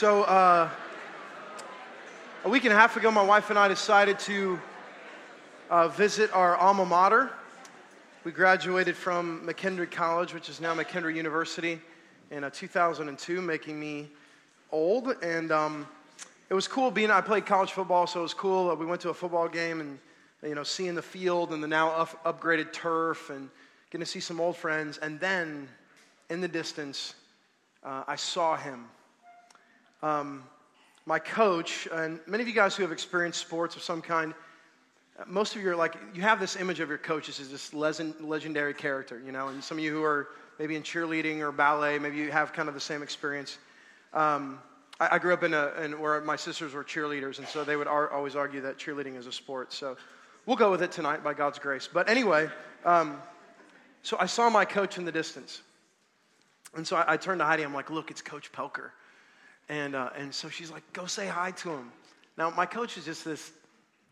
So, uh, a week and a half ago, my wife and I decided to uh, visit our alma mater. We graduated from McKendree College, which is now McKendree University, in uh, 2002, making me old. And um, it was cool being, I played college football, so it was cool. We went to a football game and, you know, seeing the field and the now up, upgraded turf and getting to see some old friends. And then in the distance, uh, I saw him. Um, my coach, and many of you guys who have experienced sports of some kind, uh, most of you are like, you have this image of your coaches as this legendary character, you know, and some of you who are maybe in cheerleading or ballet, maybe you have kind of the same experience. Um, I, I, grew up in, a, in where my sisters were cheerleaders, and so they would ar- always argue that cheerleading is a sport. So we'll go with it tonight by God's grace. But anyway, um, so I saw my coach in the distance. And so I, I turned to Heidi. I'm like, look, it's Coach Pelker. And, uh, and so she's like, go say hi to him. Now, my coach is just this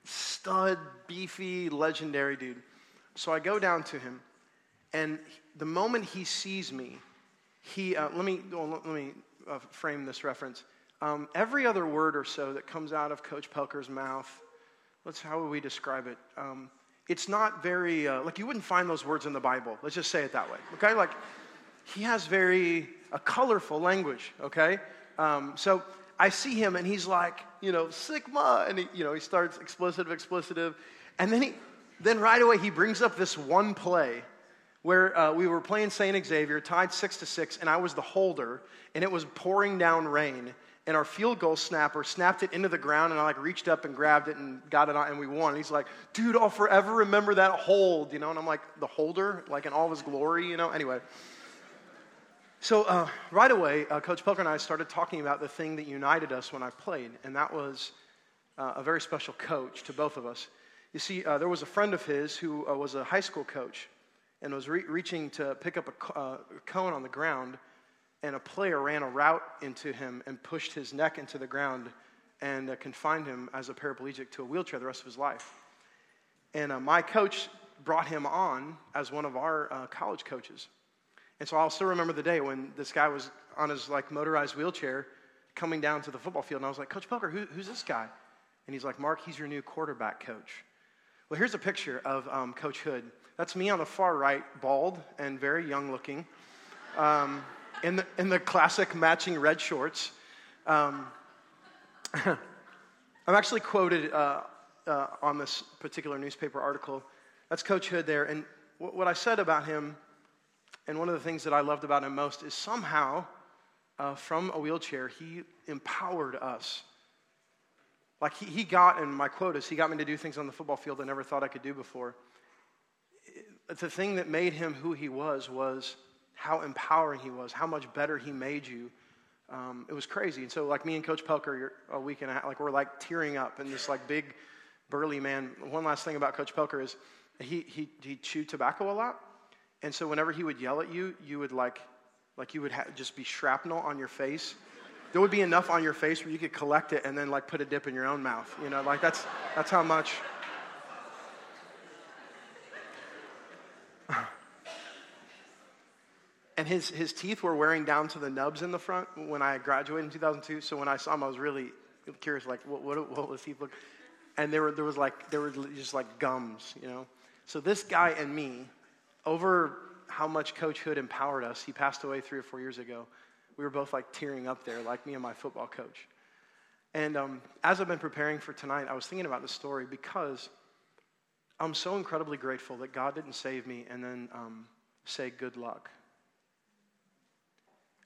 stud, beefy, legendary dude. So I go down to him, and the moment he sees me, he, uh, let me, well, let me uh, frame this reference. Um, every other word or so that comes out of Coach Pelker's mouth, let's, how would we describe it? Um, it's not very, uh, like you wouldn't find those words in the Bible. Let's just say it that way, okay? Like, he has very, a colorful language, okay? Um, so I see him and he's like, you know, Sigma, and he, you know, he starts explicitive, explicitive, and then he, then right away he brings up this one play where uh, we were playing St. Xavier, tied six to six, and I was the holder, and it was pouring down rain, and our field goal snapper snapped it into the ground, and I like reached up and grabbed it and got it on, and we won. And he's like, "Dude, I'll forever remember that hold," you know, and I'm like, "The holder, like in all of his glory," you know. Anyway. So, uh, right away, uh, Coach Pelker and I started talking about the thing that united us when I played, and that was uh, a very special coach to both of us. You see, uh, there was a friend of his who uh, was a high school coach and was re- reaching to pick up a, uh, cone on the ground, and a player ran a route into him and pushed his neck into the ground and confined him as a paraplegic to a wheelchair the rest of his life. And my coach brought him on as one of our college coaches. And so I'll still remember the day when this guy was on his like motorized wheelchair coming down to the football field, and I was like, Coach Pelker, who, who's this guy? And he's like, Mark, he's your new quarterback coach. Well, here's a picture of um, Coach Hood. That's me on the far right, bald and very young looking, um, in, the, in the classic matching red shorts. Um, I'm actually quoted uh, uh, on this particular newspaper article. That's Coach Hood there. And w- what I said about him and one of the things that I loved about him most is somehow, uh, from a wheelchair, he empowered us. Like he, he got, and my quote is, he got me to do things on the football field I never thought I could do before. The thing that made him who he was was how empowering he was, how much better he made you. Um, it was crazy. And so, like me and Coach Pelker, a week and a half, like we're like tearing up, and this like big, burly man. One last thing about Coach Pelker is he he he chewed tobacco a lot. And so whenever he would yell at you, you would like, like you would ha- just be shrapnel on your face. There would be enough on your face where you could collect it and then like put a dip in your own mouth. You know, like that's that's how much. and his, his teeth were wearing down to the nubs in the front when I graduated in 2002. So when I saw him, I was really curious, like, what, what, what was teeth look? And there, were, there was like, there were just like gums, you know? So this guy and me over how much Coach Hood empowered us. He passed away three or four years ago. We were both like tearing up there, like me and my football coach. And um, as I've been preparing for tonight, I was thinking about this story because I'm so incredibly grateful that God didn't save me and then um, say good luck.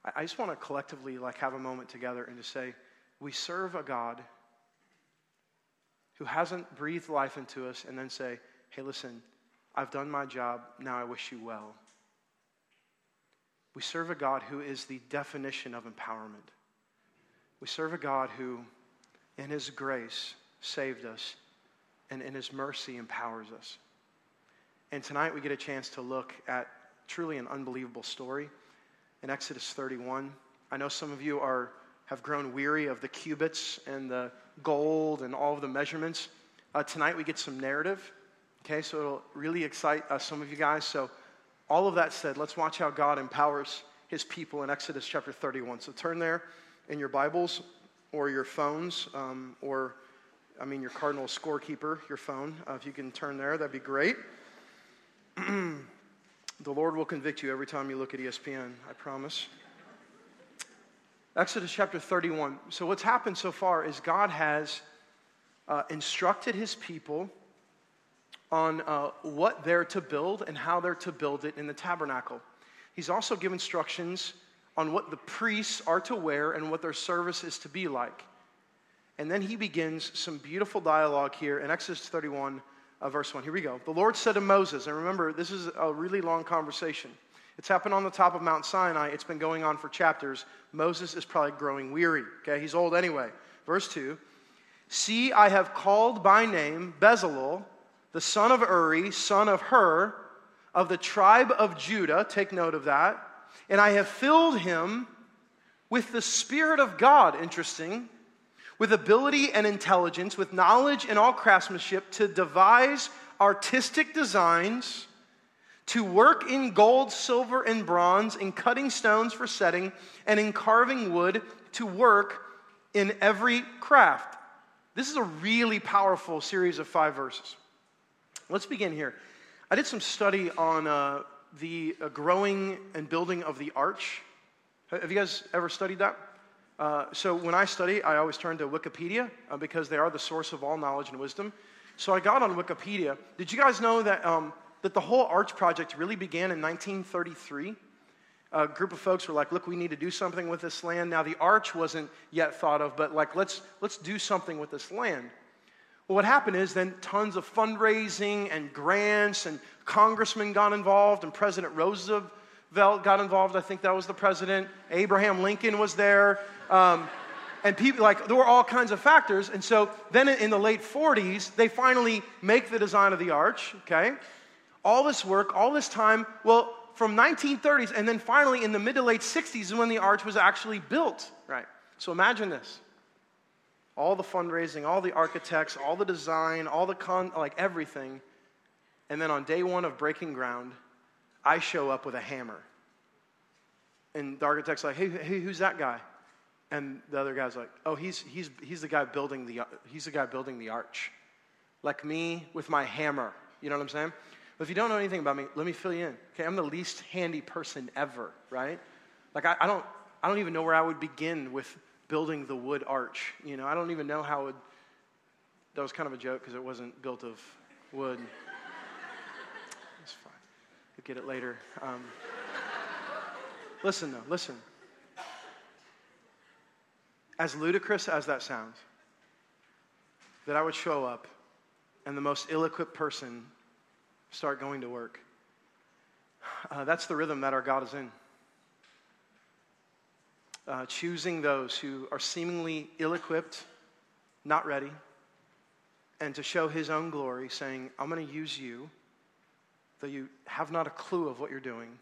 I, I just want to collectively like have a moment together and to say, we serve a God who hasn't breathed life into us and then say, hey, listen, I've done my job, now I wish you well. We serve a God who is the definition of empowerment. We serve a God who, in His grace, saved us and in His mercy empowers us. And tonight we get a chance to look at truly an unbelievable story in Exodus 31. I know some of you are, have grown weary of the cubits and the gold and all of the measurements. Uh, tonight we get some narrative Okay, so it'll really excite uh, some of you guys. So, all of that said, let's watch how God empowers his people in Exodus chapter 31. So, turn there in your Bibles or your phones, um, or I mean, your Cardinal scorekeeper, your phone. Uh, if you can turn there, that'd be great. the Lord will convict you every time you look at ESPN, I promise. Exodus chapter 31. So, what's happened so far is God has uh, instructed his people on uh, what they're to build and how they're to build it in the tabernacle. He's also given instructions on what the priests are to wear and what their service is to be like. And then he begins some beautiful dialogue here in Exodus 31, uh, verse 1. Here we go. The Lord said to Moses, and remember, this is a really long conversation. It's happened on the top of Mount Sinai. It's been going on for chapters. Moses is probably growing weary. Okay, he's old anyway. Verse 2 See, I have called by name Bezalel, the son of Uri, son of Hur, of the tribe of Judah. Take note of that. And I have filled him with the Spirit of God, interesting, with ability and intelligence, with knowledge and all craftsmanship to devise artistic designs, to work in gold, silver, and bronze, in cutting stones for setting, and in carving wood, to work in every craft. This is a really powerful series of five verses. Let's begin here. I did some study on uh, the uh, growing and building of the arch. Have you guys ever studied that? Uh, so when I study, I always turn to Wikipedia uh, because they are the source of all knowledge and wisdom. So I got on Wikipedia. Did you guys know that, um, that the whole arch project really began in 1933? a group of folks were like, look, we need to do something with this land. Now, the arch wasn't yet thought of, but like, let's, let's do something with this land. Well, what happened is then tons of fundraising and grants and congressmen got involved and President Roosevelt got involved. I think that was the president. Abraham Lincoln was there. Um, and people, like, there were all kinds of factors. And so then in the late 40s, they finally make the design of the arch, okay? All this work, all this time. Well, from 1930s and then finally in the mid to late 60s is when the arch was actually built right so imagine this all the fundraising all the architects all the design all the con like everything. And then on day one of breaking ground i show up with a hammer. And the architect's like hey, hey who's that guy? And the other guy's like oh he's, he's, he's the guy building the he's the guy building the arch. Like me with my hammer. You know what i'm saying? But if you don't know anything about me, let me fill you in. Okay, I'm the least handy person ever, right? Like I, I don't I don't even know where I would begin with building the wood arch. You know, I don't even know how it that was kind of a joke because it wasn't built of wood. it's fine. You'll get it later. Um, listen though, listen. As ludicrous as that sounds, that I would show up and the most ill equipped person start going to work. Uh, that's the rhythm that our God is in. Uh, choosing those who are seemingly ill equipped, not ready, and to show his own glory, saying, I'm going to use you, though you have not a clue of what you're doing,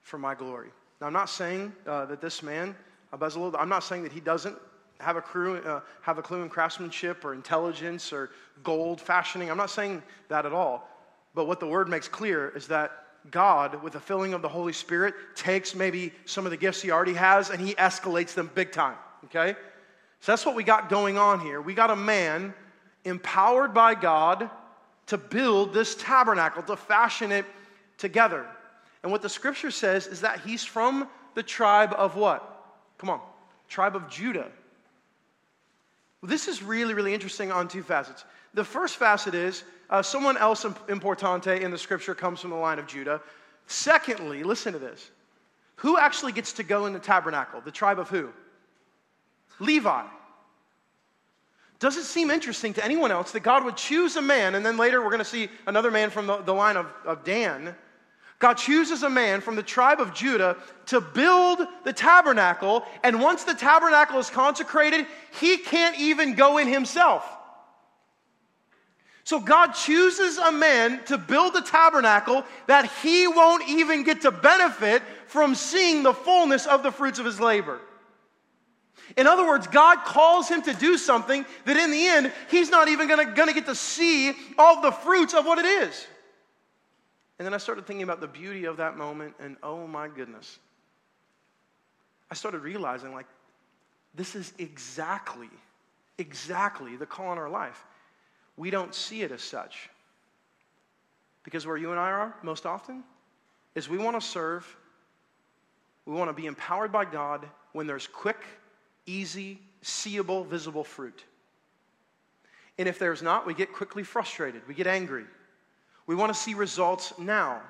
for my glory. Now, I'm not saying uh, that this man, Bezalel, I'm not saying that he doesn't have a, crew, uh, have a clue in craftsmanship or intelligence or gold fashioning. I'm not saying that at all. But what the word makes clear is that God, with the filling of the Holy Spirit, takes maybe some of the gifts he already has and he escalates them big time. Okay? So that's what we got going on here. We got a man empowered by God to build this tabernacle, to fashion it together. And what the scripture says is that he's from the tribe of what? Come on, tribe of Judah. This is really, really interesting on two facets. The first facet is uh, someone else importante in the scripture comes from the line of Judah. Secondly, listen to this. Who actually gets to go in the tabernacle? The tribe of who? Levi. Does it seem interesting to anyone else that God would choose a man, and then later we're going to see another man from the, the line of, of Dan? God chooses a man from the tribe of Judah to build the tabernacle, and once the tabernacle is consecrated, he can't even go in himself. So God chooses a man to build a tabernacle that he won't even get to benefit from seeing the fullness of the fruits of his labor. In other words, God calls him to do something that in the end, he's not even gonna, gonna get to see all the fruits of what it is. And then I started thinking about the beauty of that moment, and oh my goodness. I started realizing, like, This is exactly, exactly the call in our life. We don't see it as such. Because where you and I are most often is we want to serve, we want to be empowered by God when there's quick, easy, seeable, visible fruit. And if there's not, we get quickly frustrated, we get angry. We want to see results now.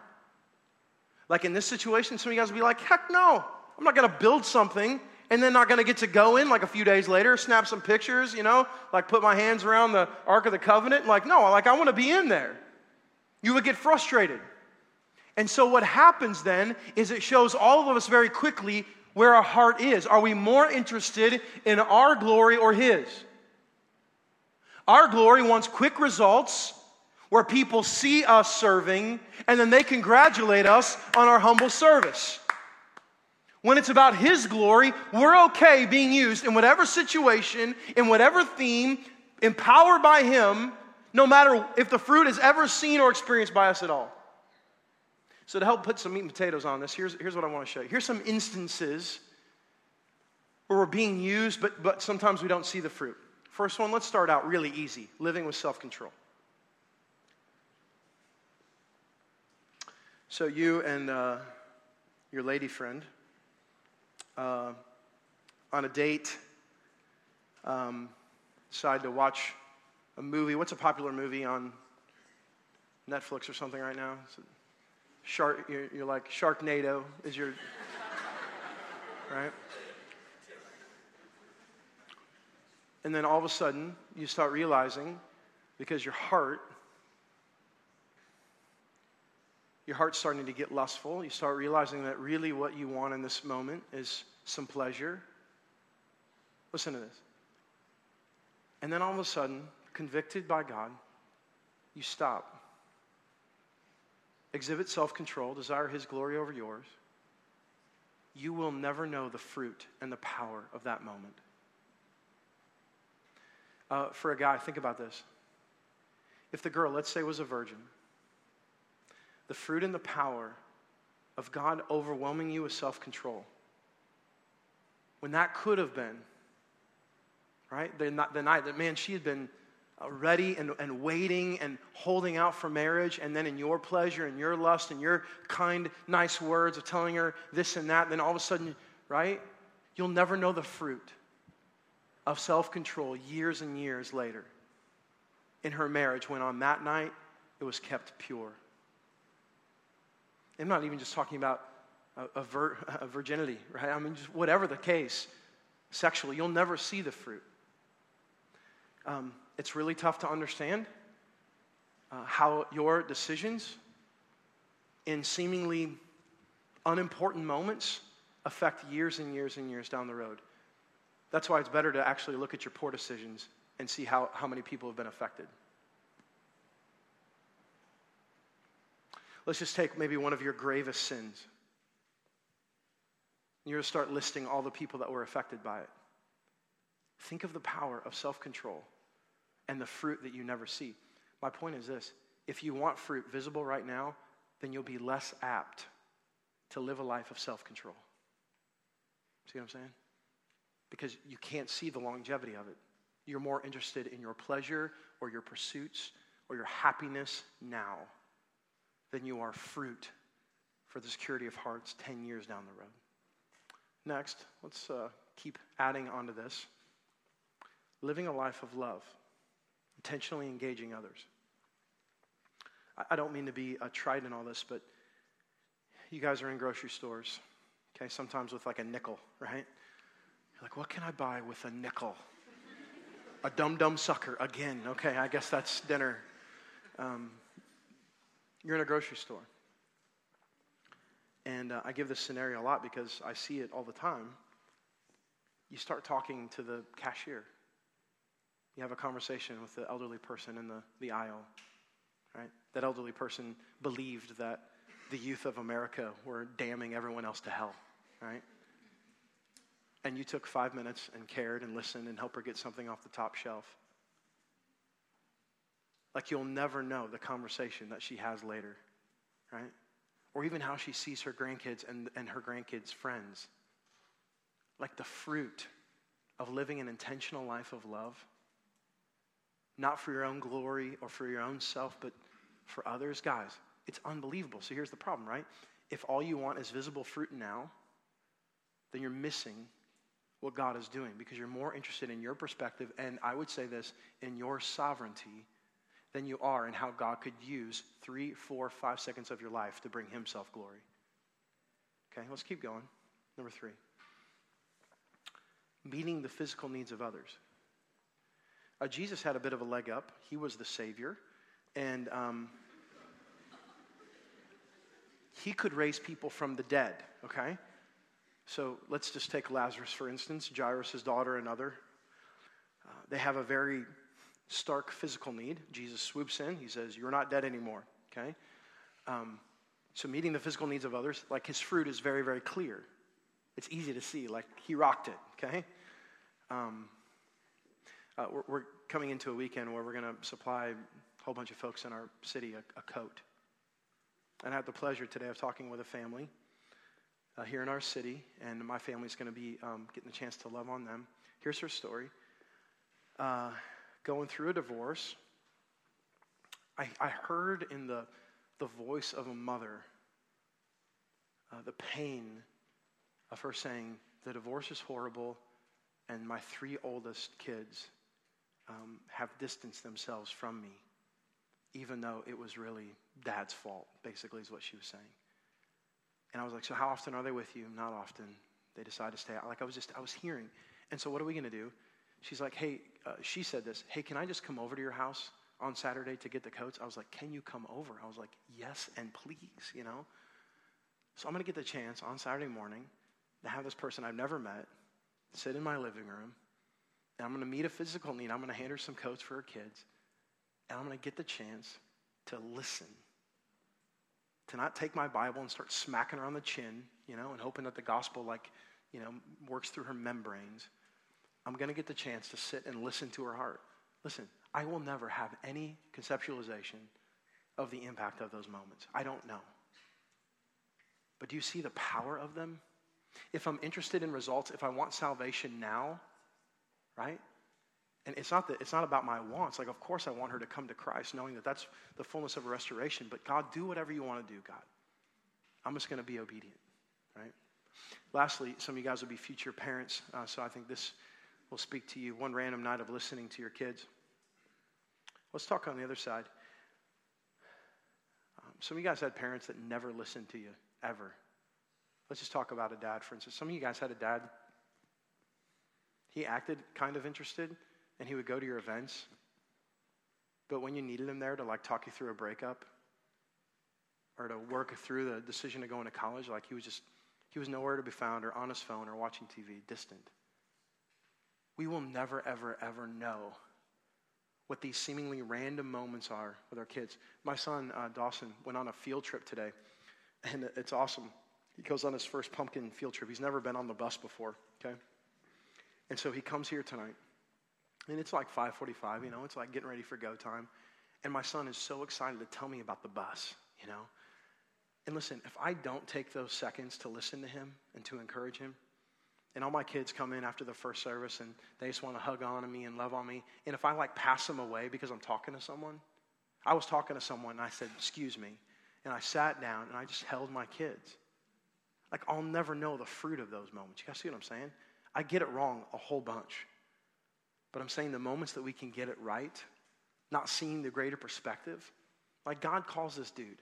Like in this situation, some of you guys will be like, heck no, I'm not going to build something and then not going to get to go in like a few days later, snap some pictures, you know, like put my hands around the Ark of the Covenant. Like, no, like I want to be in there. You would get frustrated. And so what happens then is it shows all of us very quickly where our heart is. Are we more interested in our glory or His? Our glory wants quick results where people see us serving and then they congratulate us on our humble service. When it's about His glory, we're okay being used in whatever situation, in whatever theme, empowered by Him, no matter if the fruit is ever seen or experienced by us at all. So, to help put some meat and potatoes on this, here's, here's what I want to show you. Here's some instances where we're being used, but, but sometimes we don't see the fruit. First one, let's start out really easy living with self control. So, you and uh, your lady friend uh, on a date, um, decide to watch a movie. What's a popular movie on Netflix or something right now? Shark, you're, you're like Sharknado is your, right? And then all of a sudden, you start realizing because your heart, your heart's starting to get lustful. You start realizing that really what you want in this moment is some pleasure. Listen to this. And then all of a sudden, convicted by God, you stop. Exhibit self control, desire His glory over yours. You will never know the fruit and the power of that moment. Uh, for a guy, think about this. If the girl, let's say, was a virgin, the fruit and the power of God overwhelming you with self control when that could have been, right? The, the night that, man, she had been uh, ready and, and waiting and holding out for marriage, and then in your pleasure and your lust and your kind, nice words of telling her this and that, then all of a sudden, right? You'll never know the fruit of self control years and years later in her marriage when on that night it was kept pure. I'm not even just talking about a, vir- a virginity, right? I mean, just whatever the case, sexually, you'll never see the fruit. Um, it's really tough to understand uh, how your decisions in seemingly unimportant moments affect years and years and years down the road. That's why it's better to actually look at your poor decisions and see how, how many people have been affected. Let's just take maybe one of your gravest sins. You're going to start listing all the people that were affected by it. Think of the power of self control and the fruit that you never see. My point is this if you want fruit visible right now, then you'll be less apt to live a life of self control. See what I'm saying? Because you can't see the longevity of it. You're more interested in your pleasure or your pursuits or your happiness now than you are fruit for the security of hearts 10 years down the road. Next, let's uh, keep adding onto this. Living a life of love, intentionally engaging others. I, I don't mean to be a trite in all this, but you guys are in grocery stores, okay, sometimes with like a nickel, right? You're like, what can I buy with a nickel? a dumb dumb sucker again. Okay, I guess that's dinner. Um, you're in a grocery store. And uh, I give this scenario a lot because I see it all the time. You start talking to the cashier. You have a conversation with the elderly person in the, the aisle, right? That elderly person believed that the youth of America were damning everyone else to hell, right? And you took five minutes and cared and listened and helped her get something off the top shelf. Like you'll never know the conversation that she has later, right? or even how she sees her grandkids and, and her grandkids' friends. Like the fruit of living an intentional life of love? Not for your own glory or for your own self, but for others? Guys, it's unbelievable. So here's the problem, right? If all you want is visible fruit now, then you're missing what God is doing because you're more interested in your perspective and I would say this in your sovereignty than you are in how God could use three, four, five seconds of your life to bring Himself glory. Okay, let's keep going. Number three meeting the physical needs of others. Uh, Jesus had a bit of a leg up, He was the Savior, and um, He could raise people from the dead, okay? So let's just take Lazarus, for instance, Jairus' daughter, another. Uh, they have a very stark physical need. Jesus swoops in. He says, You're not dead anymore. Okay? Um, so, meeting the physical needs of others, like his fruit is very, very clear. It's easy to see. Like he rocked it. Okay? Um, uh, we're, we're, coming into a weekend where we're going to supply a whole bunch of folks in our city a, a coat. And I had the pleasure today of talking with a family uh, here in our city, and my family's going to be um, getting a chance to love on them. Here's her story. Uh, going through a divorce, I, I heard in the, the voice of a mother uh, the pain of her saying, The divorce is horrible, and my three oldest kids um, have distanced themselves from me, even though it was really dad's fault, basically, is what she was saying. And I was like, So how often are they with you? Not often. They decide to stay out. Like I was just, I was hearing. And so what are we going to do? She's like, Hey, uh, she said this, Hey, can I just come over to your house on Saturday to get the coats? I was like, Can you come over? I was like, Yes, and please, you know? So I'm going to get the chance on Saturday morning to have this person I've never met sit in my living room. And I'm going to meet a physical need. I'm going to hand her some coats for her kids. And I'm going to get the chance to listen to not take my Bible and start smacking her on the chin, you know, and hoping that the gospel, like, you know, works through her membranes. I'm going to get the chance to sit and listen to her heart. Listen, I will never have any conceptualization of the impact of those moments. I don't know. But do you see the power of them? If I'm interested in results, if I want salvation now, right? And it's not, that, it's not about my wants. Like, of course, I want her to come to Christ, knowing that that's the fullness of restoration. But God, do whatever you want to do, God. I'm just going to be obedient, right? Lastly, some of you guys will be future parents, uh, so I think this will speak to you. One random night of listening to your kids. Let's talk on the other side. Um, some of you guys had parents that never listened to you, ever. Let's just talk about a dad, for instance. Some of you guys had a dad, he acted kind of interested and he would go to your events. But when you needed him there to like talk you through a breakup or to work through the decision to go into college, like he was just, he was nowhere to be found or on his phone or watching TV, distant. We will never, ever, ever know what these seemingly random moments are with our kids. My son, uh, Dawson, went on a field trip today, and it's awesome. He goes on his first pumpkin field trip. He's never been on the bus before, okay? And so he comes here tonight. And it's like 5:45, you know, it's like getting ready for go time. And my son is so excited to tell me about the bus, you know. And listen, if I don't take those seconds to listen to him and to encourage him, and all my kids come in after the first service and they just want to hug on to me and love on me, and if I like pass them away because I'm talking to someone, I was talking to someone and I said, "Excuse me," and I sat down and I just held my kids. Like I'll never know the fruit of those moments. You guys see what I'm saying? I get it wrong a whole bunch. But I'm saying the moments that we can get it right, not seeing the greater perspective, like God calls this dude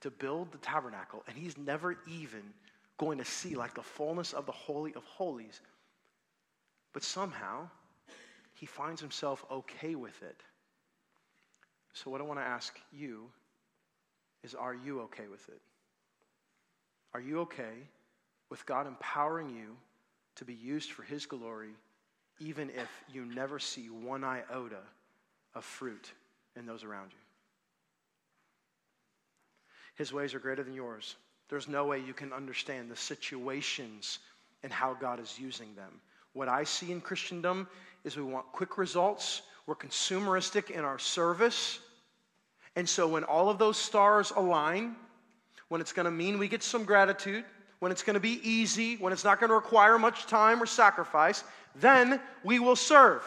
to build the tabernacle, and he's never even going to see like the fullness of the Holy of Holies. But somehow, he finds himself okay with it. So, what I want to ask you is are you okay with it? Are you okay with God empowering you to be used for his glory even if you never see one iota of fruit in those around you. His ways are greater than yours. There's no way you can understand the situations and how God is using them. What I see in Christendom is we want quick results, we're consumeristic in our service. And so when all of those stars align, when it's going to mean we get some gratitude, when it's going to be easy, when it's not going to require much time or sacrifice, then we will serve.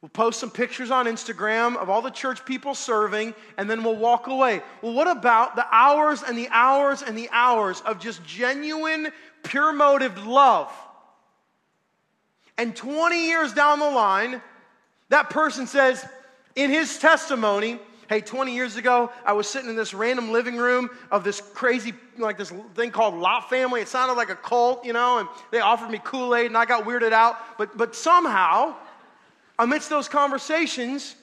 We'll post some pictures on Instagram of all the church people serving, and then we'll walk away. Well, what about the hours and the hours and the hours of just genuine, pure motive love? And 20 years down the line, that person says in his testimony, Hey, 20 years ago, I was sitting in this random living room of this crazy, like this thing called Lot Family. It sounded like a cult, you know, and they offered me Kool Aid and I got weirded out. But, but somehow, amidst those conversations,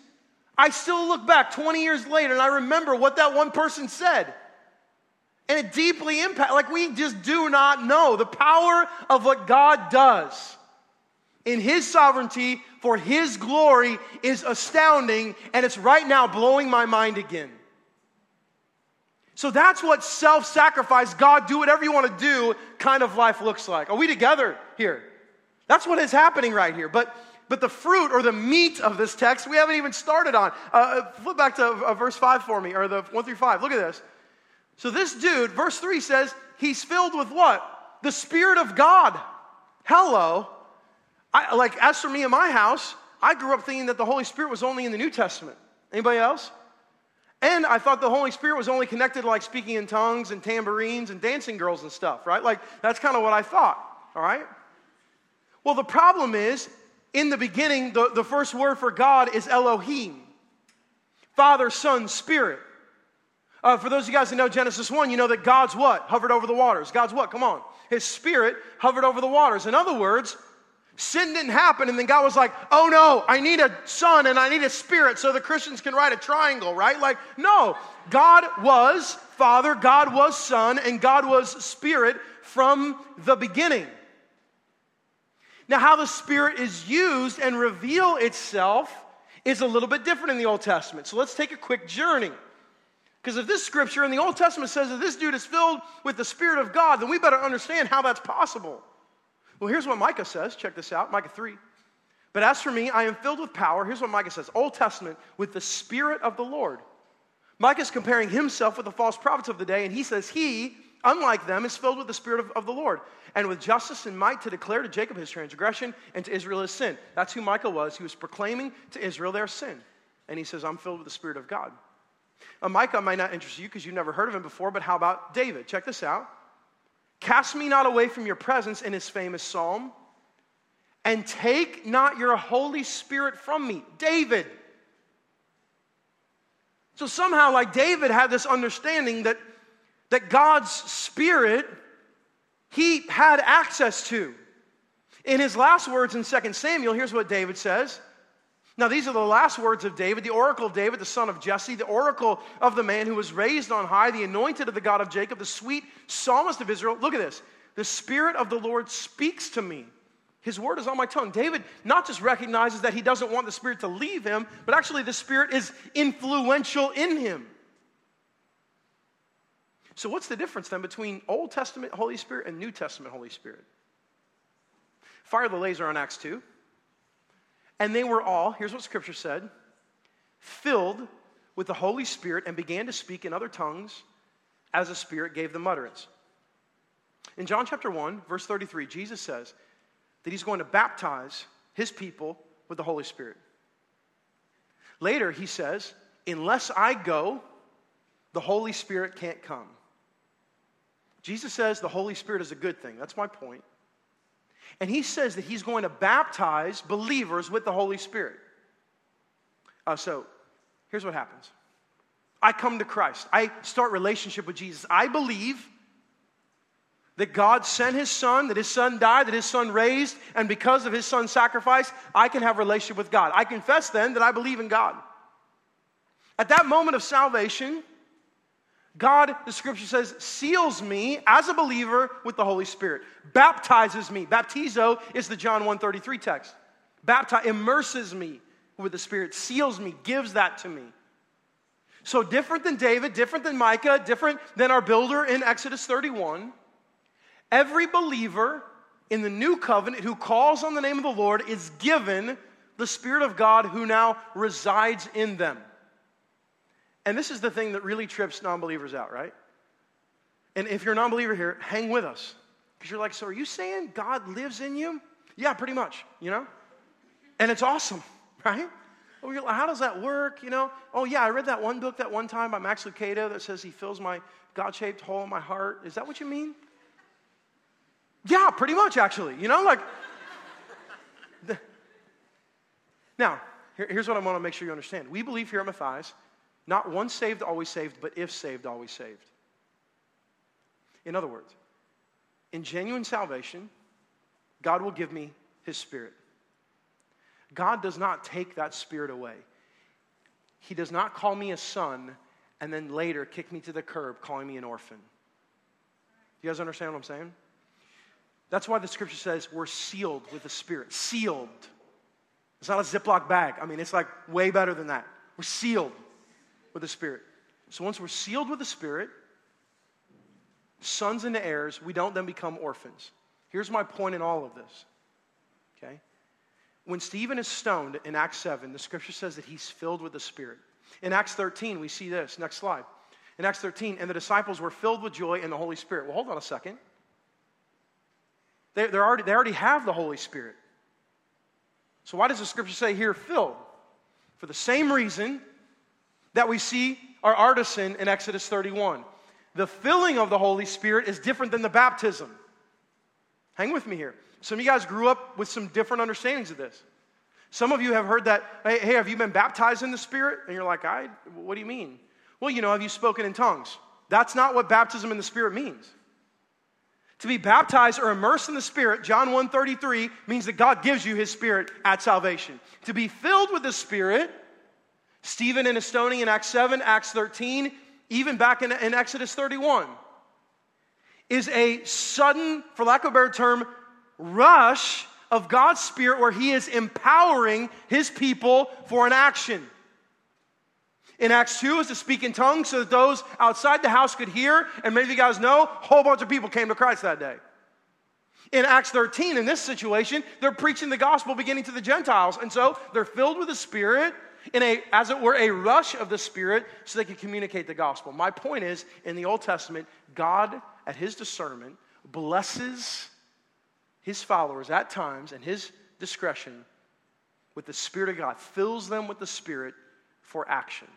I still look back 20 years later and I remember what that one person said. And it deeply impacts, like we just do not know the power of what God does in His sovereignty for His glory is astounding, and it's right now blowing my mind again. So that's what self sacrifice, God, do whatever you want to do kind of life looks like. Are we together here? That's what is happening right here. But but the fruit or the meat of this text, we haven't even started on. Uh, uh flip back to uh, verse 5 for me, or the 1 through 5. Look at this. So, this dude, verse 3 says, he's filled with what? The Spirit of God. Hello. I, like, as for me in my house, I grew up thinking that the Holy Spirit was only in the New Testament. Anybody else? And I thought the Holy Spirit was only connected to like speaking in tongues and tambourines and dancing girls and stuff, right? Like, that's kind of what I thought, all right? Well, the problem is, in the beginning, the, the first word for God is Elohim Father, Son, Spirit. Uh, for those of you guys that know Genesis 1, you know that God's what? Hovered over the waters. God's what? Come on. His Spirit hovered over the waters. In other words, Sin didn't happen, and then God was like, oh no, I need a son and I need a spirit so the Christians can write a triangle, right? Like, no. God was Father, God was Son, and God was Spirit from the beginning. Now, how the Spirit is used and reveal itself is a little bit different in the Old Testament. So let's take a quick journey. Because if this scripture in the Old Testament says that this dude is filled with the Spirit of God, then we better understand how that's possible. Well, here's what Micah says. Check this out Micah 3. But as for me, I am filled with power. Here's what Micah says Old Testament, with the Spirit of the Lord. Micah is comparing himself with the false prophets of the day, and he says, He, unlike them, is filled with the Spirit of, of the Lord, and with justice and might to declare to Jacob his transgression and to Israel his sin. That's who Micah was. He was proclaiming to Israel their sin. And he says, I'm filled with the Spirit of God. Uh, Micah might not interest you because you've never heard of him before, but how about David? Check this out. Cast me not away from your presence in his famous psalm, and take not your Holy Spirit from me. David. So somehow, like David had this understanding that, that God's Spirit he had access to. In his last words in 2 Samuel, here's what David says now, these are the last words of David, the oracle of David, the son of Jesse, the oracle of the man who was raised on high, the anointed of the God of Jacob, the sweet psalmist of Israel. Look at this. The Spirit of the Lord speaks to me. His word is on my tongue. David not just recognizes that he doesn't want the Spirit to leave him, but actually the Spirit is influential in him. So, what's the difference then between Old Testament Holy Spirit and New Testament Holy Spirit? Fire the laser on Acts 2. And they were all, here's what scripture said, filled with the Holy Spirit and began to speak in other tongues as the Spirit gave them utterance. In John chapter 1, verse 33, Jesus says that he's going to baptize his people with the Holy Spirit. Later, he says, Unless I go, the Holy Spirit can't come. Jesus says the Holy Spirit is a good thing. That's my point. And he says that he's going to baptize believers with the Holy Spirit. Uh, so here's what happens I come to Christ, I start relationship with Jesus. I believe that God sent his son, that his son died, that his son raised, and because of his son's sacrifice, I can have relationship with God. I confess then that I believe in God. At that moment of salvation, God, the scripture says, seals me as a believer with the Holy Spirit, baptizes me. Baptizo is the John 133 text. Baptize, immerses me with the Spirit, seals me, gives that to me. So different than David, different than Micah, different than our builder in Exodus 31. Every believer in the new covenant who calls on the name of the Lord is given the Spirit of God who now resides in them. And this is the thing that really trips non believers out, right? And if you're a non believer here, hang with us. Because you're like, so are you saying God lives in you? Yeah, pretty much, you know? And it's awesome, right? How does that work? You know, oh yeah, I read that one book that one time by Max Lucado that says he fills my God-shaped hole in my heart. Is that what you mean? Yeah, pretty much actually. You know, like. Now, here, here's what I want to make sure you understand. We believe here at Matthias, not once saved, always saved, but if saved, always saved. In other words, in genuine salvation, God will give me His Spirit. God does not take that spirit away. He does not call me a son and then later kick me to the curb calling me an orphan. You guys understand what I'm saying? That's why the scripture says we're sealed with the Spirit. Sealed. It's not a Ziploc bag. I mean, it's like way better than that. We're sealed with the Spirit. So once we're sealed with the Spirit, sons and heirs, we don't then become orphans. Here's my point in all of this. Okay? When Stephen is stoned in Acts 7, the scripture says that he's filled with the Spirit. In Acts 13, we see this. Next slide. In Acts 13, and the disciples were filled with joy in the Holy Spirit. Well, hold on a second. They, already, they already have the Holy Spirit. So, why does the scripture say here filled? For the same reason that we see our artisan in Exodus 31. The filling of the Holy Spirit is different than the baptism. Hang with me here. Some of you guys grew up with some different understandings of this. Some of you have heard that, hey, hey, have you been baptized in the Spirit? And you're like, I, what do you mean? Well, you know, have you spoken in tongues? That's not what baptism in the Spirit means. To be baptized or immersed in the Spirit, John 1:33 means that God gives you his spirit at salvation. To be filled with the Spirit, Stephen in his stoning in Acts 7, Acts 13, even back in, in Exodus 31, is a sudden, for lack of a better term, rush of God's Spirit where He is empowering His people for an action. In Acts 2 is to speak in tongues so that those outside the house could hear. And many of you guys know, a whole bunch of people came to Christ that day. In Acts 13, in this situation, they're preaching the gospel beginning to the Gentiles. And so they're filled with the Spirit in a, as it were, a rush of the Spirit so they could communicate the gospel. My point is, in the Old Testament, God, at his discernment, blesses his followers at times and his discretion with the Spirit of God, fills them with the Spirit for action.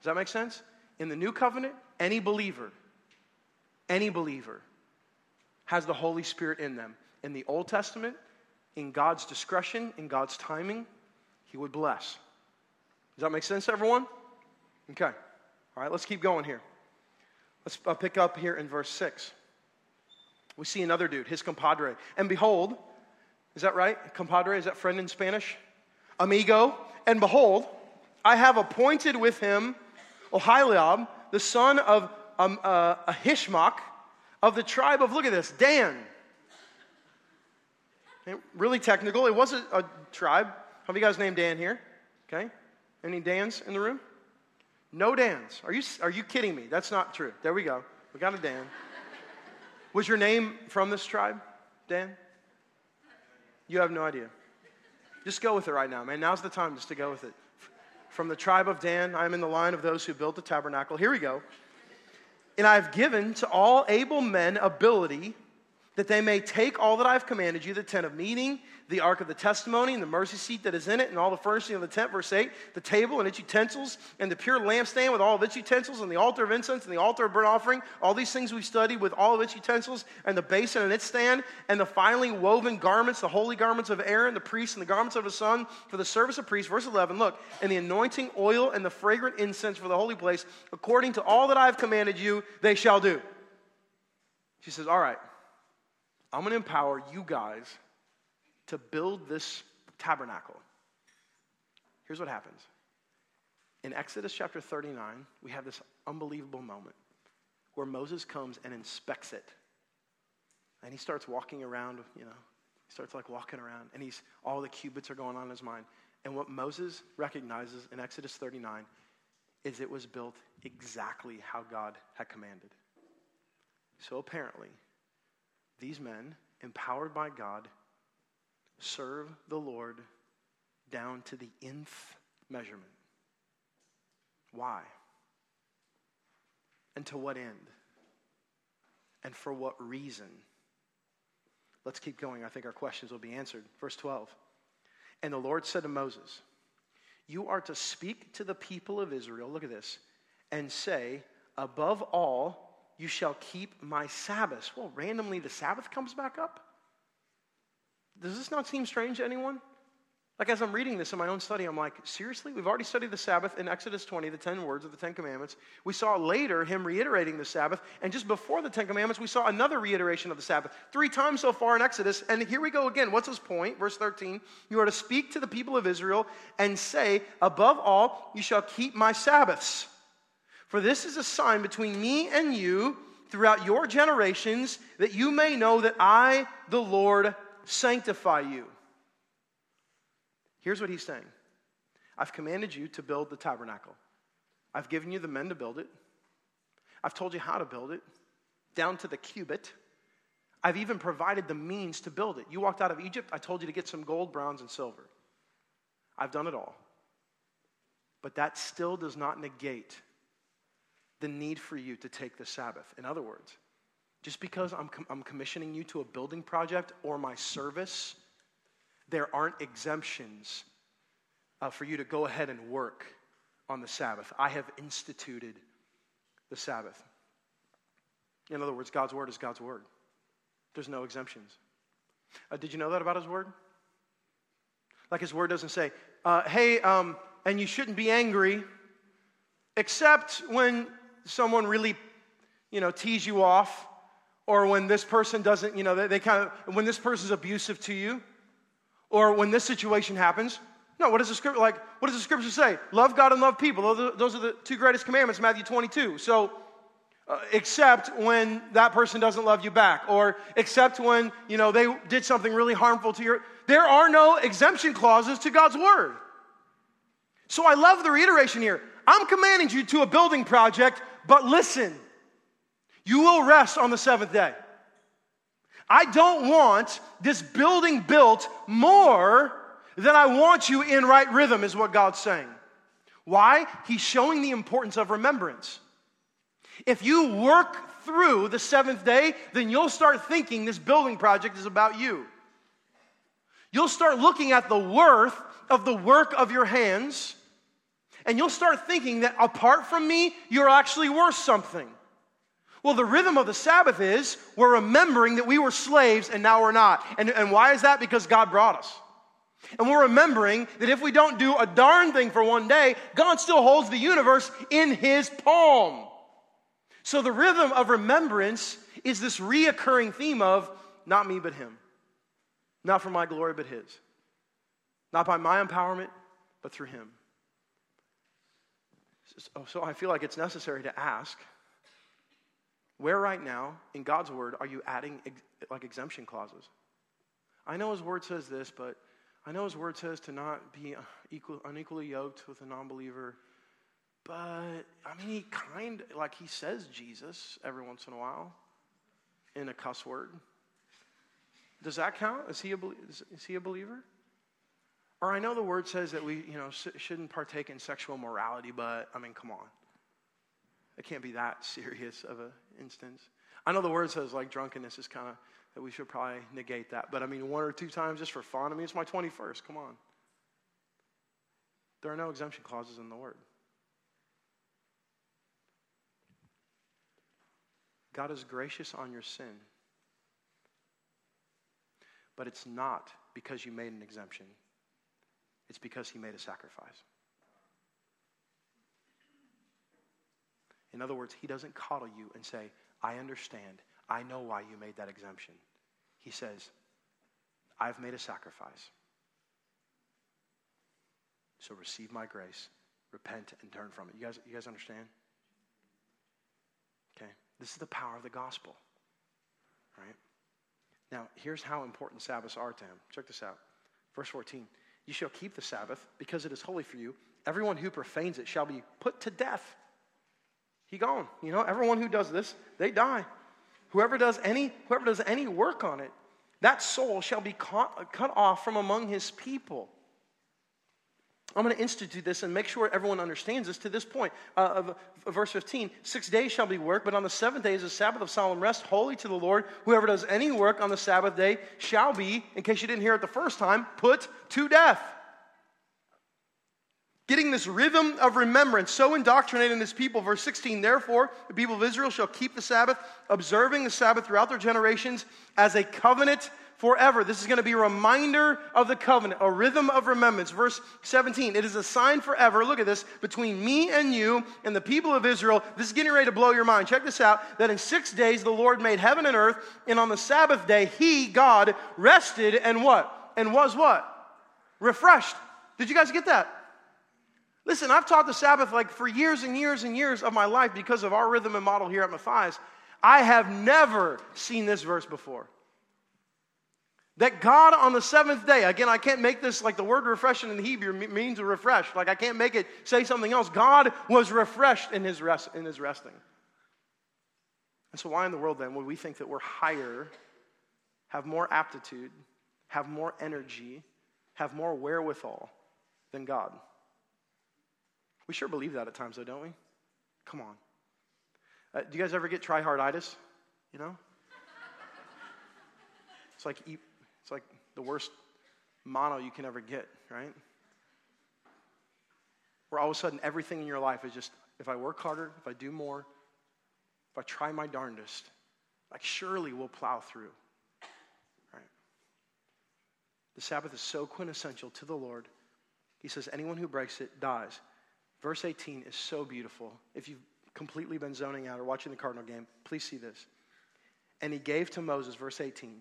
Does that make sense? In the new covenant, any believer, any believer has the Holy Spirit in them. In the Old Testament, in God's discretion, in God's timing, he would bless. Does that make sense, everyone? Okay. All right, let's keep going here. Let's pick up here in verse 6 we see another dude, his compadre. And behold, is that right? Compadre, is that friend in Spanish? Amigo. And behold, I have appointed with him Oholiab, the son of um, uh, Ahisamach, of the tribe of, look at this, Dan. Really technical. It was a, a tribe. Have you guys named Dan here? Okay. Any Dans in the room? No Dans. Are you, are you kidding me? That's not true. There we go. We got a Dan. Was your name from this tribe, Dan? You have no idea. Just go with it right now, man. Now's the time just to go with it. From the tribe of Dan, I am in the line of those who built the tabernacle. Here we go. And I have given to all able men ability that they may take all that I've commanded you the tent of meeting, the ark of the testimony, and the mercy seat that is in it, and all the furnishing of the tent, verse 8, the table and its utensils, and the pure lampstand with all of its utensils, and the altar of incense, and the altar of burnt offering, all these things we studied with all of its utensils, and the basin and its stand, and the finely woven garments, the holy garments of Aaron, the priest, and the garments of his son, for the service of priests. Verse 11, look, and the anointing oil and the fragrant incense for the holy place, according to all that I have commanded you, they shall do. She says, All right. I'm going to empower you guys to build this tabernacle. Here's what happens. In Exodus chapter 39, we have this unbelievable moment where Moses comes and inspects it. And he starts walking around, you know, he starts like walking around, and he's all the cubits are going on in his mind. And what Moses recognizes in Exodus 39 is it was built exactly how God had commanded. So apparently, these men, empowered by God, serve the Lord down to the nth measurement. Why? And to what end? and for what reason? Let's keep going. I think our questions will be answered. Verse 12. And the Lord said to Moses, You are to speak to the people of Israel, look at this, and say, Above all, you shall keep my Sabbaths. Well, randomly the Sabbath comes back up? Does this not seem strange to anyone? Like, as I'm reading this in my own study, I'm like, seriously? We've already studied the Sabbath in Exodus 20, the 10 words of the 10 commandments. We saw later him reiterating the Sabbath. And just before the 10 commandments, we saw another reiteration of the Sabbath. Three times so far in Exodus. And here we go again. What's his point? Verse 13 You are to speak to the people of Israel and say, Above all, you shall keep my Sabbaths. For this is a sign between me and you throughout your generations, that you may know that I, the Lord, sanctify you. Here's what he's saying I've commanded you to build the tabernacle, I've given you the men to build it, I've told you how to build it, down to the cubit. I've even provided the means to build it. You walked out of Egypt, I told you to get some gold, bronze, and silver. I've done it all. But that still does not negate the need for you to take the Sabbath. In other words, just because I'm, com- I'm commissioning you to a building project or my service there aren't exemptions uh, for you to go ahead and work on the Sabbath. I have instituted the Sabbath. In other words, God's word is God's word. There's no exemptions. Uh, did you know that about His word? Like His word doesn't say, uh, hey, um, and you shouldn't be angry, except when someone really, you know, tease you off, or when this person doesn't, you know, they, they kind of, when this person's abusive to you. Or when this situation happens, no, what does the scripture like? What does the scripture say? Love God and love people. Those are, those are the two greatest commandments, Matthew 22. So, uh, except when that person doesn't love you back, or except when you know they did something really harmful to your. There are no exemption clauses to God's word. So I love the reiteration here. I'm commanding you to a building project, but listen, you will rest on the seventh day. I don't want this building built more than I want you in right rhythm, is what God's saying. Why? He's showing the importance of remembrance. If you work through the seventh day, then you'll start thinking this building project is about you. You'll start looking at the worth of the work of your hands, and you'll start thinking that apart from me, you're actually worth something. Well, the rhythm of the Sabbath is we're remembering that we were slaves and now we're not. And, and why is that? Because God brought us. And we're remembering that if we don't do a darn thing for one day, God still holds the universe in his palm. So the rhythm of remembrance is this reoccurring theme of not me but him. Not for my glory but his. Not by my empowerment, but through him. So I feel like it's necessary to ask where right now in God's word are you adding ex- like exemption clauses? I know his word says this, but I know his word says to not be uh, equal, unequally yoked with a non believer. But I mean, he kind like he says Jesus every once in a while in a cuss word. Does that count? Is he a, is, is he a believer? Or I know the word says that we, you know, shouldn't partake in sexual morality, but I mean, come on. It can't be that serious of an instance. I know the word says like drunkenness is kind of that we should probably negate that, but I mean one or two times just for fun. I mean it's my 21st. Come on. There are no exemption clauses in the word. God is gracious on your sin. But it's not because you made an exemption. It's because he made a sacrifice. In other words, he doesn't coddle you and say, I understand. I know why you made that exemption. He says, I've made a sacrifice. So receive my grace, repent, and turn from it. You guys, you guys understand? Okay? This is the power of the gospel. Right? Now, here's how important Sabbaths are to him. Check this out. Verse 14 You shall keep the Sabbath because it is holy for you. Everyone who profanes it shall be put to death. He gone. You know, everyone who does this, they die. Whoever does any, whoever does any work on it, that soul shall be cut, cut off from among his people. I'm going to institute this and make sure everyone understands this to this point. Uh, of, of verse 15 Six days shall be work, but on the seventh day is a Sabbath of solemn rest, holy to the Lord. Whoever does any work on the Sabbath day shall be, in case you didn't hear it the first time, put to death. Getting this rhythm of remembrance, so indoctrinating this people. Verse 16, therefore, the people of Israel shall keep the Sabbath, observing the Sabbath throughout their generations as a covenant forever. This is going to be a reminder of the covenant, a rhythm of remembrance. Verse 17, it is a sign forever, look at this, between me and you and the people of Israel. This is getting ready to blow your mind. Check this out that in six days the Lord made heaven and earth, and on the Sabbath day he, God, rested and what? And was what? Refreshed. Did you guys get that? Listen, I've taught the Sabbath like for years and years and years of my life because of our rhythm and model here at Matthias. I have never seen this verse before. That God on the seventh day, again, I can't make this like the word refreshing in Hebrew means to refresh. Like I can't make it say something else. God was refreshed in his, rest, in his resting. And so, why in the world then would we think that we're higher, have more aptitude, have more energy, have more wherewithal than God? We sure believe that at times, though, don't we? Come on. Uh, do you guys ever get tryharditis? You know? It's like eat the worst mono you can ever get, right? Where all of a sudden everything in your life is just if I work harder, if I do more, if I try my darndest, like surely we'll plow through. Right? The Sabbath is so quintessential to the Lord. He says, anyone who breaks it dies. Verse 18 is so beautiful. If you've completely been zoning out or watching the Cardinal game, please see this. And he gave to Moses, verse 18,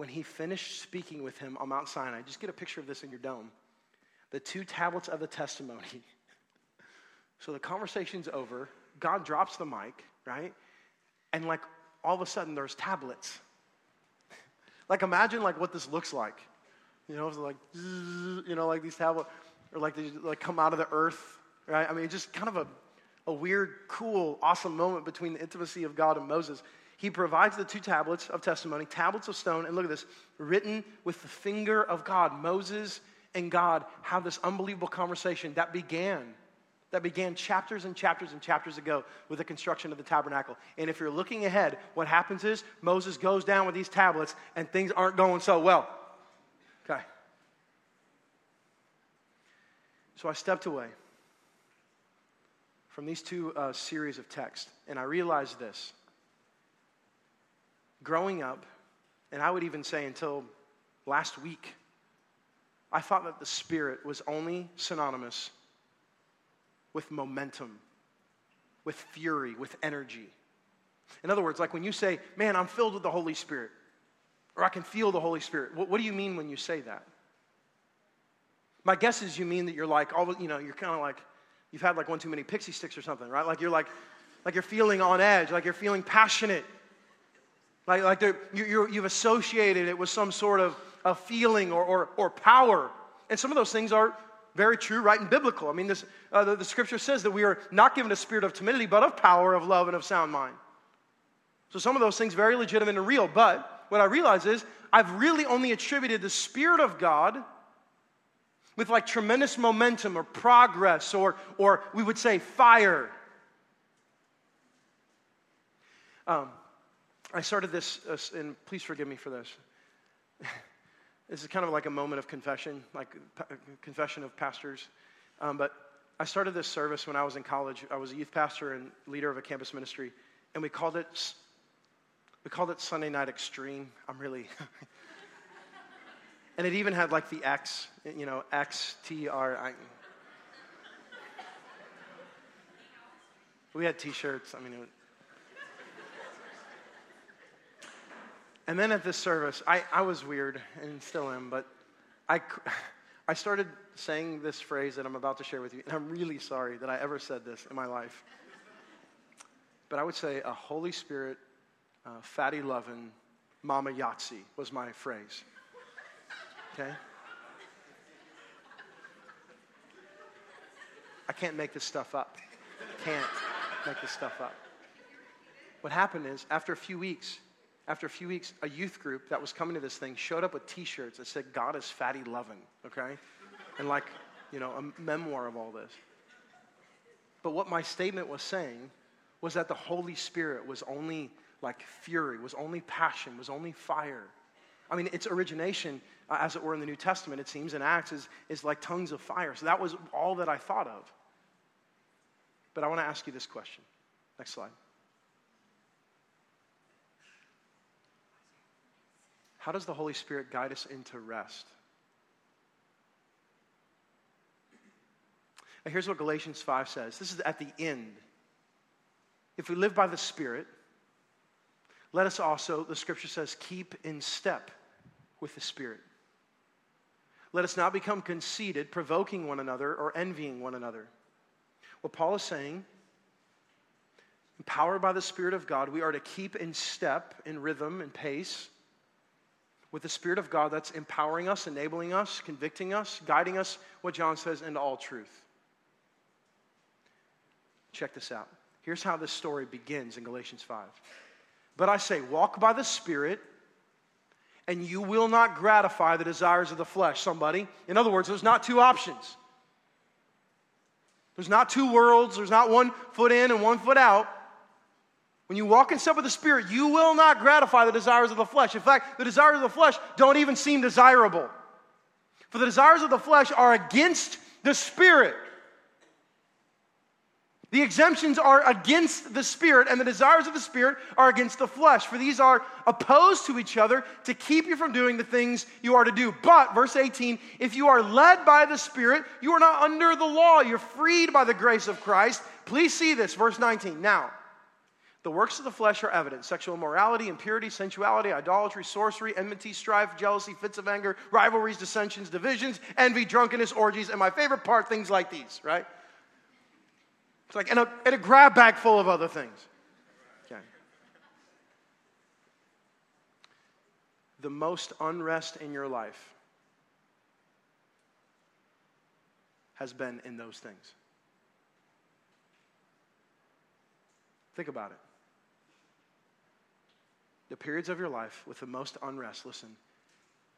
when he finished speaking with him on Mount Sinai, just get a picture of this in your dome. The two tablets of the testimony. so the conversation's over. God drops the mic, right? And like all of a sudden there's tablets. like imagine like what this looks like. You know, like you know, like these tablets, or like they like come out of the earth, right? I mean, just kind of a, a weird, cool, awesome moment between the intimacy of God and Moses he provides the two tablets of testimony, tablets of stone, and look at this, written with the finger of God. Moses and God have this unbelievable conversation that began that began chapters and chapters and chapters ago with the construction of the tabernacle. And if you're looking ahead, what happens is Moses goes down with these tablets and things aren't going so well. Okay. So I stepped away from these two uh, series of texts and I realized this growing up, and I would even say until last week, I thought that the Spirit was only synonymous with momentum, with fury, with energy. In other words, like when you say, Man, I'm filled with the Holy Spirit, or I can feel the Holy Spirit, what, what do you mean when you say that? My guess is you mean that you're like, all you know, you're kind of like, you've had like one too many pixie sticks or something, right? Like you're like, like you're feeling on edge, like you're feeling passionate, like, like you, you've associated it with some sort of a feeling or, or, or power. And some of those things are very true, right, and biblical. I mean, this, uh, the, the scripture says that we are not given a spirit of timidity, but of power, of love, and of sound mind. So some of those things very legitimate and real. But what I realize is I've really only attributed the Spirit of God with like tremendous momentum or progress or, or we would say fire. Um, I started this, uh, and please forgive me for this. this is kind of like a moment of confession, like confession of pastors. Um, but I started this service when I was in college. I was a youth pastor and leader of a campus ministry, and we called it we called it Sunday Night Extreme. I'm really, and it even had like the X, you know, X T R I. We had T-shirts. I mean, And then at this service, I, I was weird and still am, but I, I started saying this phrase that I'm about to share with you, and I'm really sorry that I ever said this in my life. But I would say a Holy Spirit, uh, fatty loving, mama Yahtzee was my phrase. Okay? I can't make this stuff up. Can't make this stuff up. What happened is, after a few weeks, after a few weeks, a youth group that was coming to this thing showed up with t shirts that said, God is fatty loving, okay? And like, you know, a memoir of all this. But what my statement was saying was that the Holy Spirit was only like fury, was only passion, was only fire. I mean, its origination, uh, as it were in the New Testament, it seems, in Acts, is, is like tongues of fire. So that was all that I thought of. But I want to ask you this question. Next slide. How does the Holy Spirit guide us into rest? Now, here's what Galatians 5 says this is at the end. If we live by the Spirit, let us also, the scripture says, keep in step with the Spirit. Let us not become conceited, provoking one another, or envying one another. What Paul is saying, empowered by the Spirit of God, we are to keep in step, in rhythm, and pace with the Spirit of God that's empowering us, enabling us, convicting us, guiding us, what John says, into all truth. Check this out. Here's how this story begins in Galatians 5. But I say, walk by the Spirit, and you will not gratify the desires of the flesh. Somebody. In other words, there's not two options. There's not two worlds, there's not one foot in and one foot out. When you walk in step with the Spirit, you will not gratify the desires of the flesh. In fact, the desires of the flesh don't even seem desirable. For the desires of the flesh are against the Spirit. The exemptions are against the Spirit, and the desires of the Spirit are against the flesh. For these are opposed to each other to keep you from doing the things you are to do. But, verse 18, if you are led by the Spirit, you are not under the law. You're freed by the grace of Christ. Please see this, verse 19. Now, the works of the flesh are evident sexual immorality, impurity, sensuality, idolatry, sorcery, enmity, strife, jealousy, fits of anger, rivalries, dissensions, divisions, envy, drunkenness, orgies, and my favorite part, things like these, right? It's like in a, a grab bag full of other things. Okay. The most unrest in your life has been in those things. Think about it. The periods of your life with the most unrest, listen,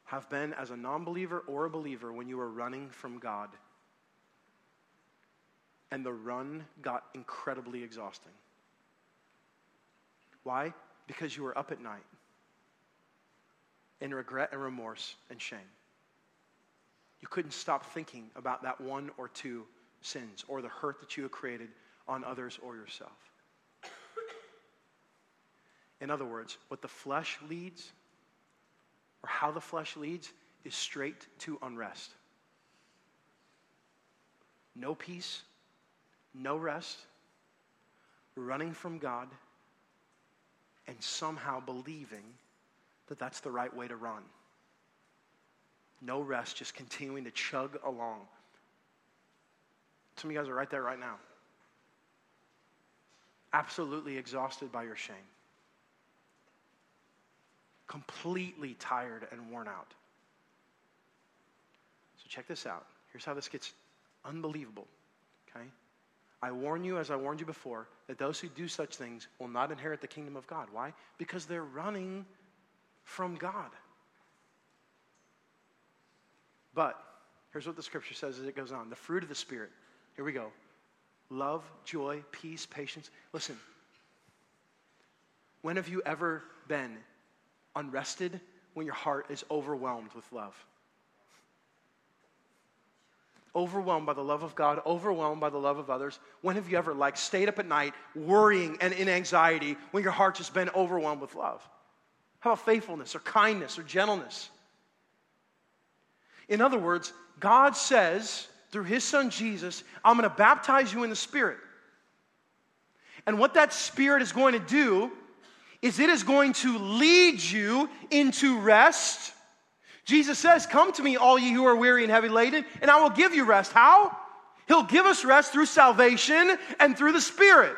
have been as a non believer or a believer when you were running from God and the run got incredibly exhausting. Why? Because you were up at night in regret and remorse and shame. You couldn't stop thinking about that one or two sins or the hurt that you had created on others or yourself. In other words, what the flesh leads, or how the flesh leads, is straight to unrest. No peace, no rest, running from God, and somehow believing that that's the right way to run. No rest, just continuing to chug along. Some of you guys are right there right now. Absolutely exhausted by your shame. Completely tired and worn out. So, check this out. Here's how this gets unbelievable, okay? I warn you, as I warned you before, that those who do such things will not inherit the kingdom of God. Why? Because they're running from God. But here's what the scripture says as it goes on the fruit of the Spirit. Here we go love, joy, peace, patience. Listen, when have you ever been unrested when your heart is overwhelmed with love? overwhelmed by the love of God, overwhelmed by the love of others? When have you ever like stayed up at night worrying and in anxiety when your heart just been overwhelmed with love? How about faithfulness or kindness or gentleness? In other words, God says through his son Jesus, I'm going to baptize you in the Spirit. And what that Spirit is going to do is it is going to lead you into rest Jesus says, Come to me, all ye who are weary and heavy laden, and I will give you rest. How? He'll give us rest through salvation and through the Spirit.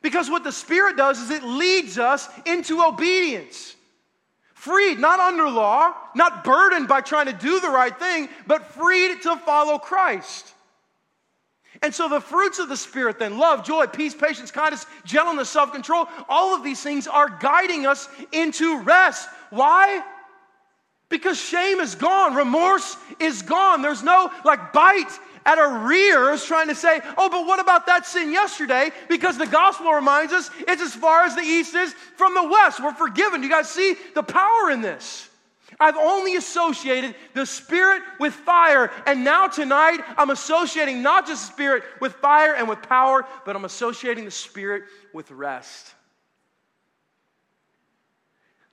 Because what the Spirit does is it leads us into obedience. Freed, not under law, not burdened by trying to do the right thing, but freed to follow Christ. And so the fruits of the Spirit, then love, joy, peace, patience, kindness, gentleness, self control all of these things are guiding us into rest. Why? Because shame is gone, remorse is gone. There's no like bite at our rears trying to say, oh, but what about that sin yesterday? Because the gospel reminds us it's as far as the east is from the west. We're forgiven. You guys see the power in this? I've only associated the Spirit with fire, and now tonight I'm associating not just the Spirit with fire and with power, but I'm associating the Spirit with rest.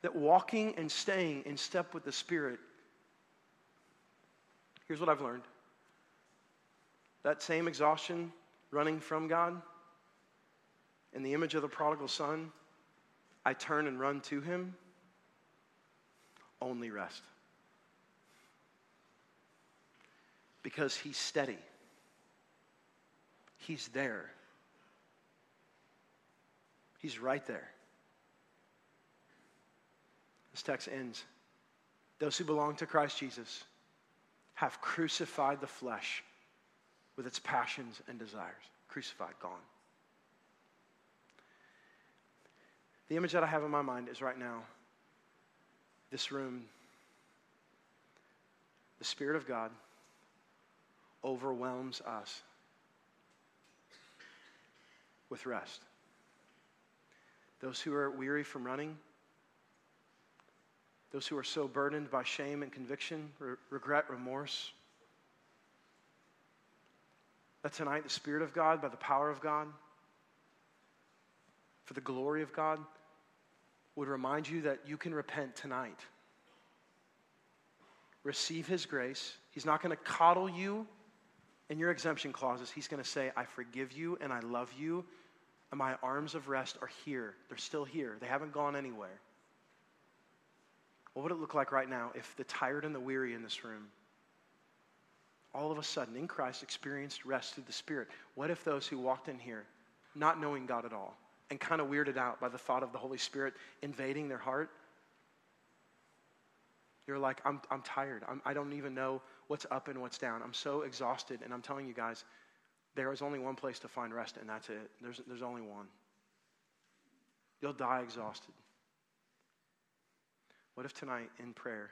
That walking and staying in step with the Spirit, here's what I've learned that same exhaustion running from God, in the image of the prodigal son, I turn and run to him only rest. Because he's steady, he's there, he's right there. This text ends Those who belong to Christ Jesus have crucified the flesh with its passions and desires. Crucified, gone. The image that I have in my mind is right now this room, the Spirit of God overwhelms us with rest. Those who are weary from running, those who are so burdened by shame and conviction, re- regret, remorse, that tonight the Spirit of God, by the power of God, for the glory of God, would remind you that you can repent tonight. Receive His grace. He's not going to coddle you in your exemption clauses. He's going to say, I forgive you and I love you, and my arms of rest are here. They're still here, they haven't gone anywhere. What would it look like right now if the tired and the weary in this room, all of a sudden in Christ, experienced rest through the Spirit? What if those who walked in here, not knowing God at all, and kind of weirded out by the thought of the Holy Spirit invading their heart. You're like, I'm, I'm tired. I'm, I do not even know what's up and what's down. I'm so exhausted. And I'm telling you guys, there is only one place to find rest, and that's it. There's, there's only one. You'll die exhausted. What if tonight in prayer,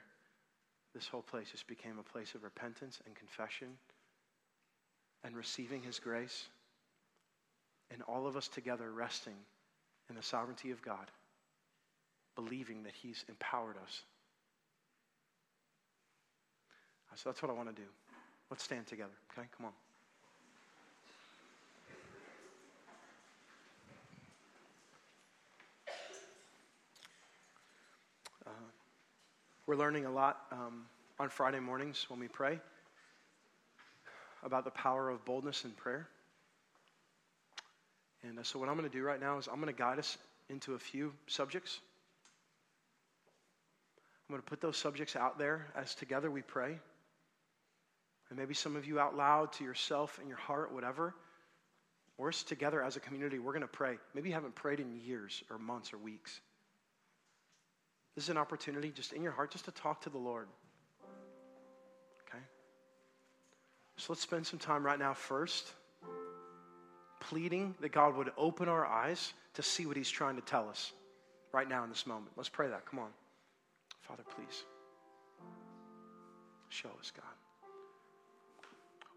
this whole place just became a place of repentance and confession and receiving His grace? And all of us together resting in the sovereignty of God, believing that He's empowered us. So that's what I want to do. Let's stand together, okay? Come on. Uh, we're learning a lot um, on Friday mornings when we pray about the power of boldness in prayer. And uh, so, what I'm going to do right now is I'm going to guide us into a few subjects. I'm going to put those subjects out there as together we pray. And maybe some of you out loud to yourself and your heart, whatever. Or us together as a community, we're going to pray. Maybe you haven't prayed in years or months or weeks. This is an opportunity just in your heart just to talk to the Lord. Okay? So let's spend some time right now first pleading that God would open our eyes to see what He's trying to tell us right now in this moment. Let's pray that. Come on. Father, please. Show us, God.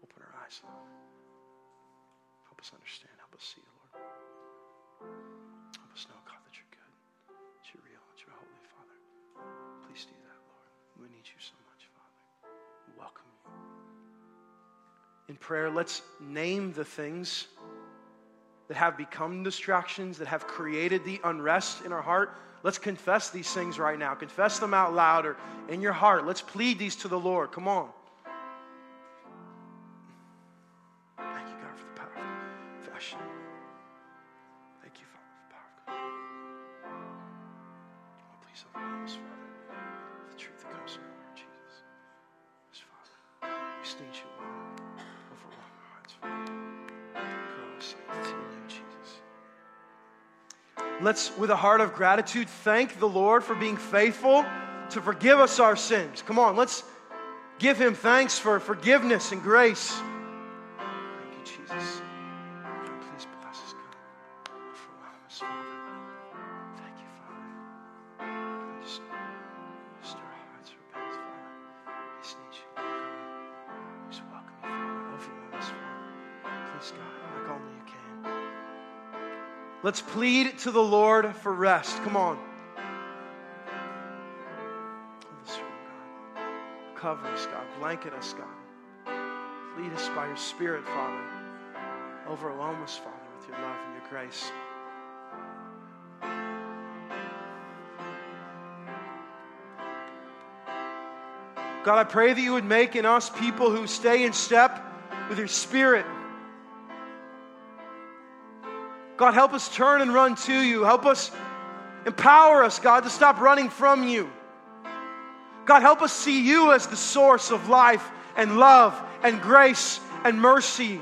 Open our eyes. Help us understand. Help us see, Lord. Help us know, God, that you're good, that you're real, that you're holy, Father. Please do that, Lord. We need you so much, Father. We welcome you. In prayer, let's name the things that have become distractions, that have created the unrest in our heart, let's confess these things right now. Confess them out loud or in your heart. Let's plead these to the Lord. Come on. Let's, with a heart of gratitude, thank the Lord for being faithful to forgive us our sins. Come on, let's give Him thanks for forgiveness and grace. Let's plead to the Lord for rest. Come on. God. Cover us, God. Blanket us, God. Lead us by your Spirit, Father. Overwhelm us, Father, with your love and your grace. God, I pray that you would make in us people who stay in step with your Spirit. God, help us turn and run to you. Help us empower us, God, to stop running from you. God, help us see you as the source of life and love and grace and mercy.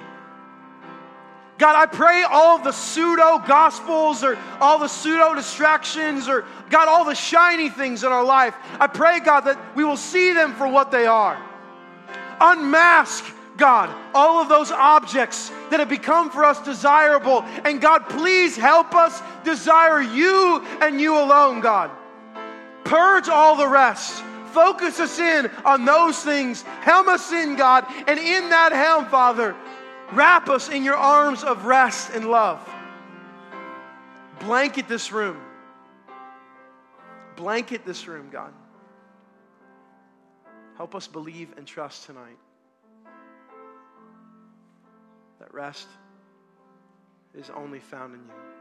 God, I pray all the pseudo gospels or all the pseudo distractions or, God, all the shiny things in our life, I pray, God, that we will see them for what they are. Unmask, God, all of those objects that have become for us desirable. And God, please help us desire you and you alone, God. Purge all the rest. Focus us in on those things. Helm us in, God. And in that helm, Father, Wrap us in your arms of rest and love. Blanket this room. Blanket this room, God. Help us believe and trust tonight that rest is only found in you.